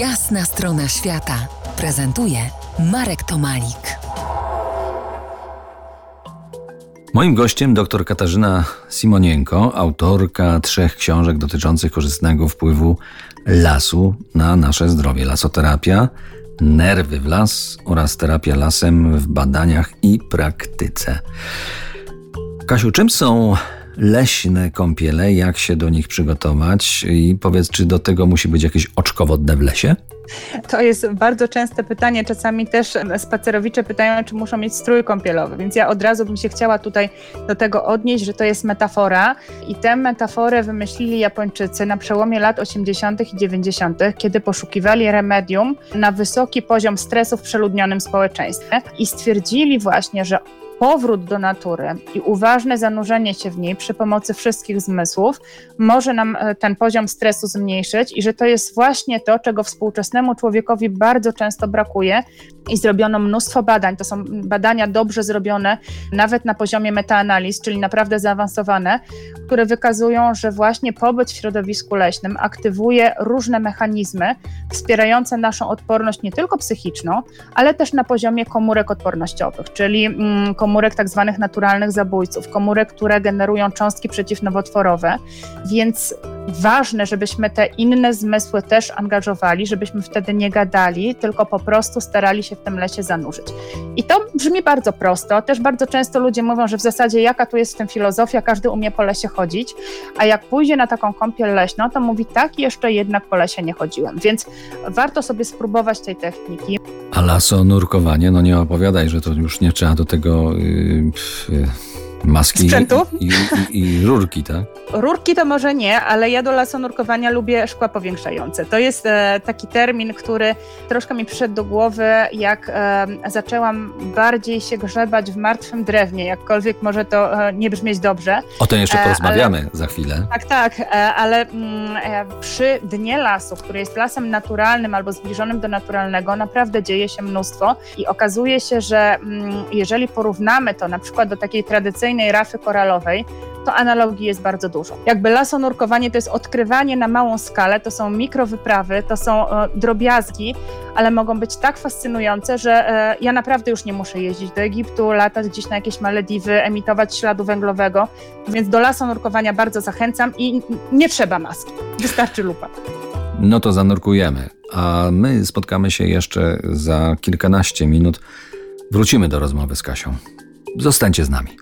Jasna strona świata prezentuje Marek Tomalik. Moim gościem dr Katarzyna Simonienko, autorka trzech książek dotyczących korzystnego wpływu lasu na nasze zdrowie. Lasoterapia, nerwy w las oraz terapia lasem w badaniach i praktyce. Kasiu, czym są leśne kąpiele? Jak się do nich przygotować? I powiedz, czy do tego musi być jakieś oczko wodne w lesie? To jest bardzo częste pytanie. Czasami też spacerowicze pytają, czy muszą mieć strój kąpielowy, więc ja od razu bym się chciała tutaj do tego odnieść, że to jest metafora i tę metaforę wymyślili Japończycy na przełomie lat 80. i 90., kiedy poszukiwali remedium na wysoki poziom stresu w przeludnionym społeczeństwie i stwierdzili właśnie, że powrót do natury i uważne zanurzenie się w niej przy pomocy wszystkich zmysłów może nam e, ten poziom stresu zmniejszyć i że to jest właśnie to, czego współczesnemu człowiekowi bardzo często brakuje i zrobiono mnóstwo badań. To są badania dobrze zrobione, nawet na poziomie metaanaliz, czyli naprawdę zaawansowane, które wykazują, że właśnie pobyt w środowisku leśnym aktywuje różne mechanizmy wspierające naszą odporność nie tylko psychiczną, ale też na poziomie komórek odpornościowych, czyli mm, komórek tak zwanych naturalnych zabójców, komórek, które generują cząstki przeciwnowotworowe. Więc ważne, żebyśmy te inne zmysły też angażowali, żebyśmy wtedy nie gadali, tylko po prostu starali się w tym lesie zanurzyć. I to brzmi bardzo prosto. Też bardzo często ludzie mówią, że w zasadzie jaka tu jest w tym filozofia, każdy umie po lesie chodzić, a jak pójdzie na taką kąpiel leśną, to mówi tak, jeszcze jednak po lesie nie chodziłem. Więc warto sobie spróbować tej techniki. A laso nurkowanie, no nie opowiadaj, że to już nie trzeba do tego yy, yy, maski Sprzętu? I, i, i, rurki, tak? Rurki to może nie, ale ja do lasonurkowania lubię szkła powiększające. To jest e, taki termin, który troszkę mi przyszedł do głowy, jak e, zaczęłam bardziej się grzebać w martwym drewnie, jakkolwiek może to e, nie brzmieć dobrze. O tym jeszcze E, porozmawiamy ale- za chwilę. Tak, tak, e, ale mm, e, przy dnie lasu, który jest lasem naturalnym albo zbliżonym do naturalnego, naprawdę dzieje się mnóstwo i okazuje się, że mm, jeżeli porównamy to na przykład do takiej tradycyjnej rafy koralowej, to analogii jest bardzo dużo. Jakby lasonurkowanie to jest odkrywanie na małą skalę, to są mikrowyprawy, to są e, drobiazgi, ale mogą być tak fascynujące, że e, ja naprawdę już nie muszę jeździć do Egiptu, latać gdzieś na jakieś Malediwy, emitować śladu węglowego, więc do lasonurkowania bardzo zachęcam i nie trzeba maski, wystarczy lupa. No to zanurkujemy. A my spotkamy się jeszcze za kilkanaście minut. Wrócimy do rozmowy z Kasią. Zostańcie z nami.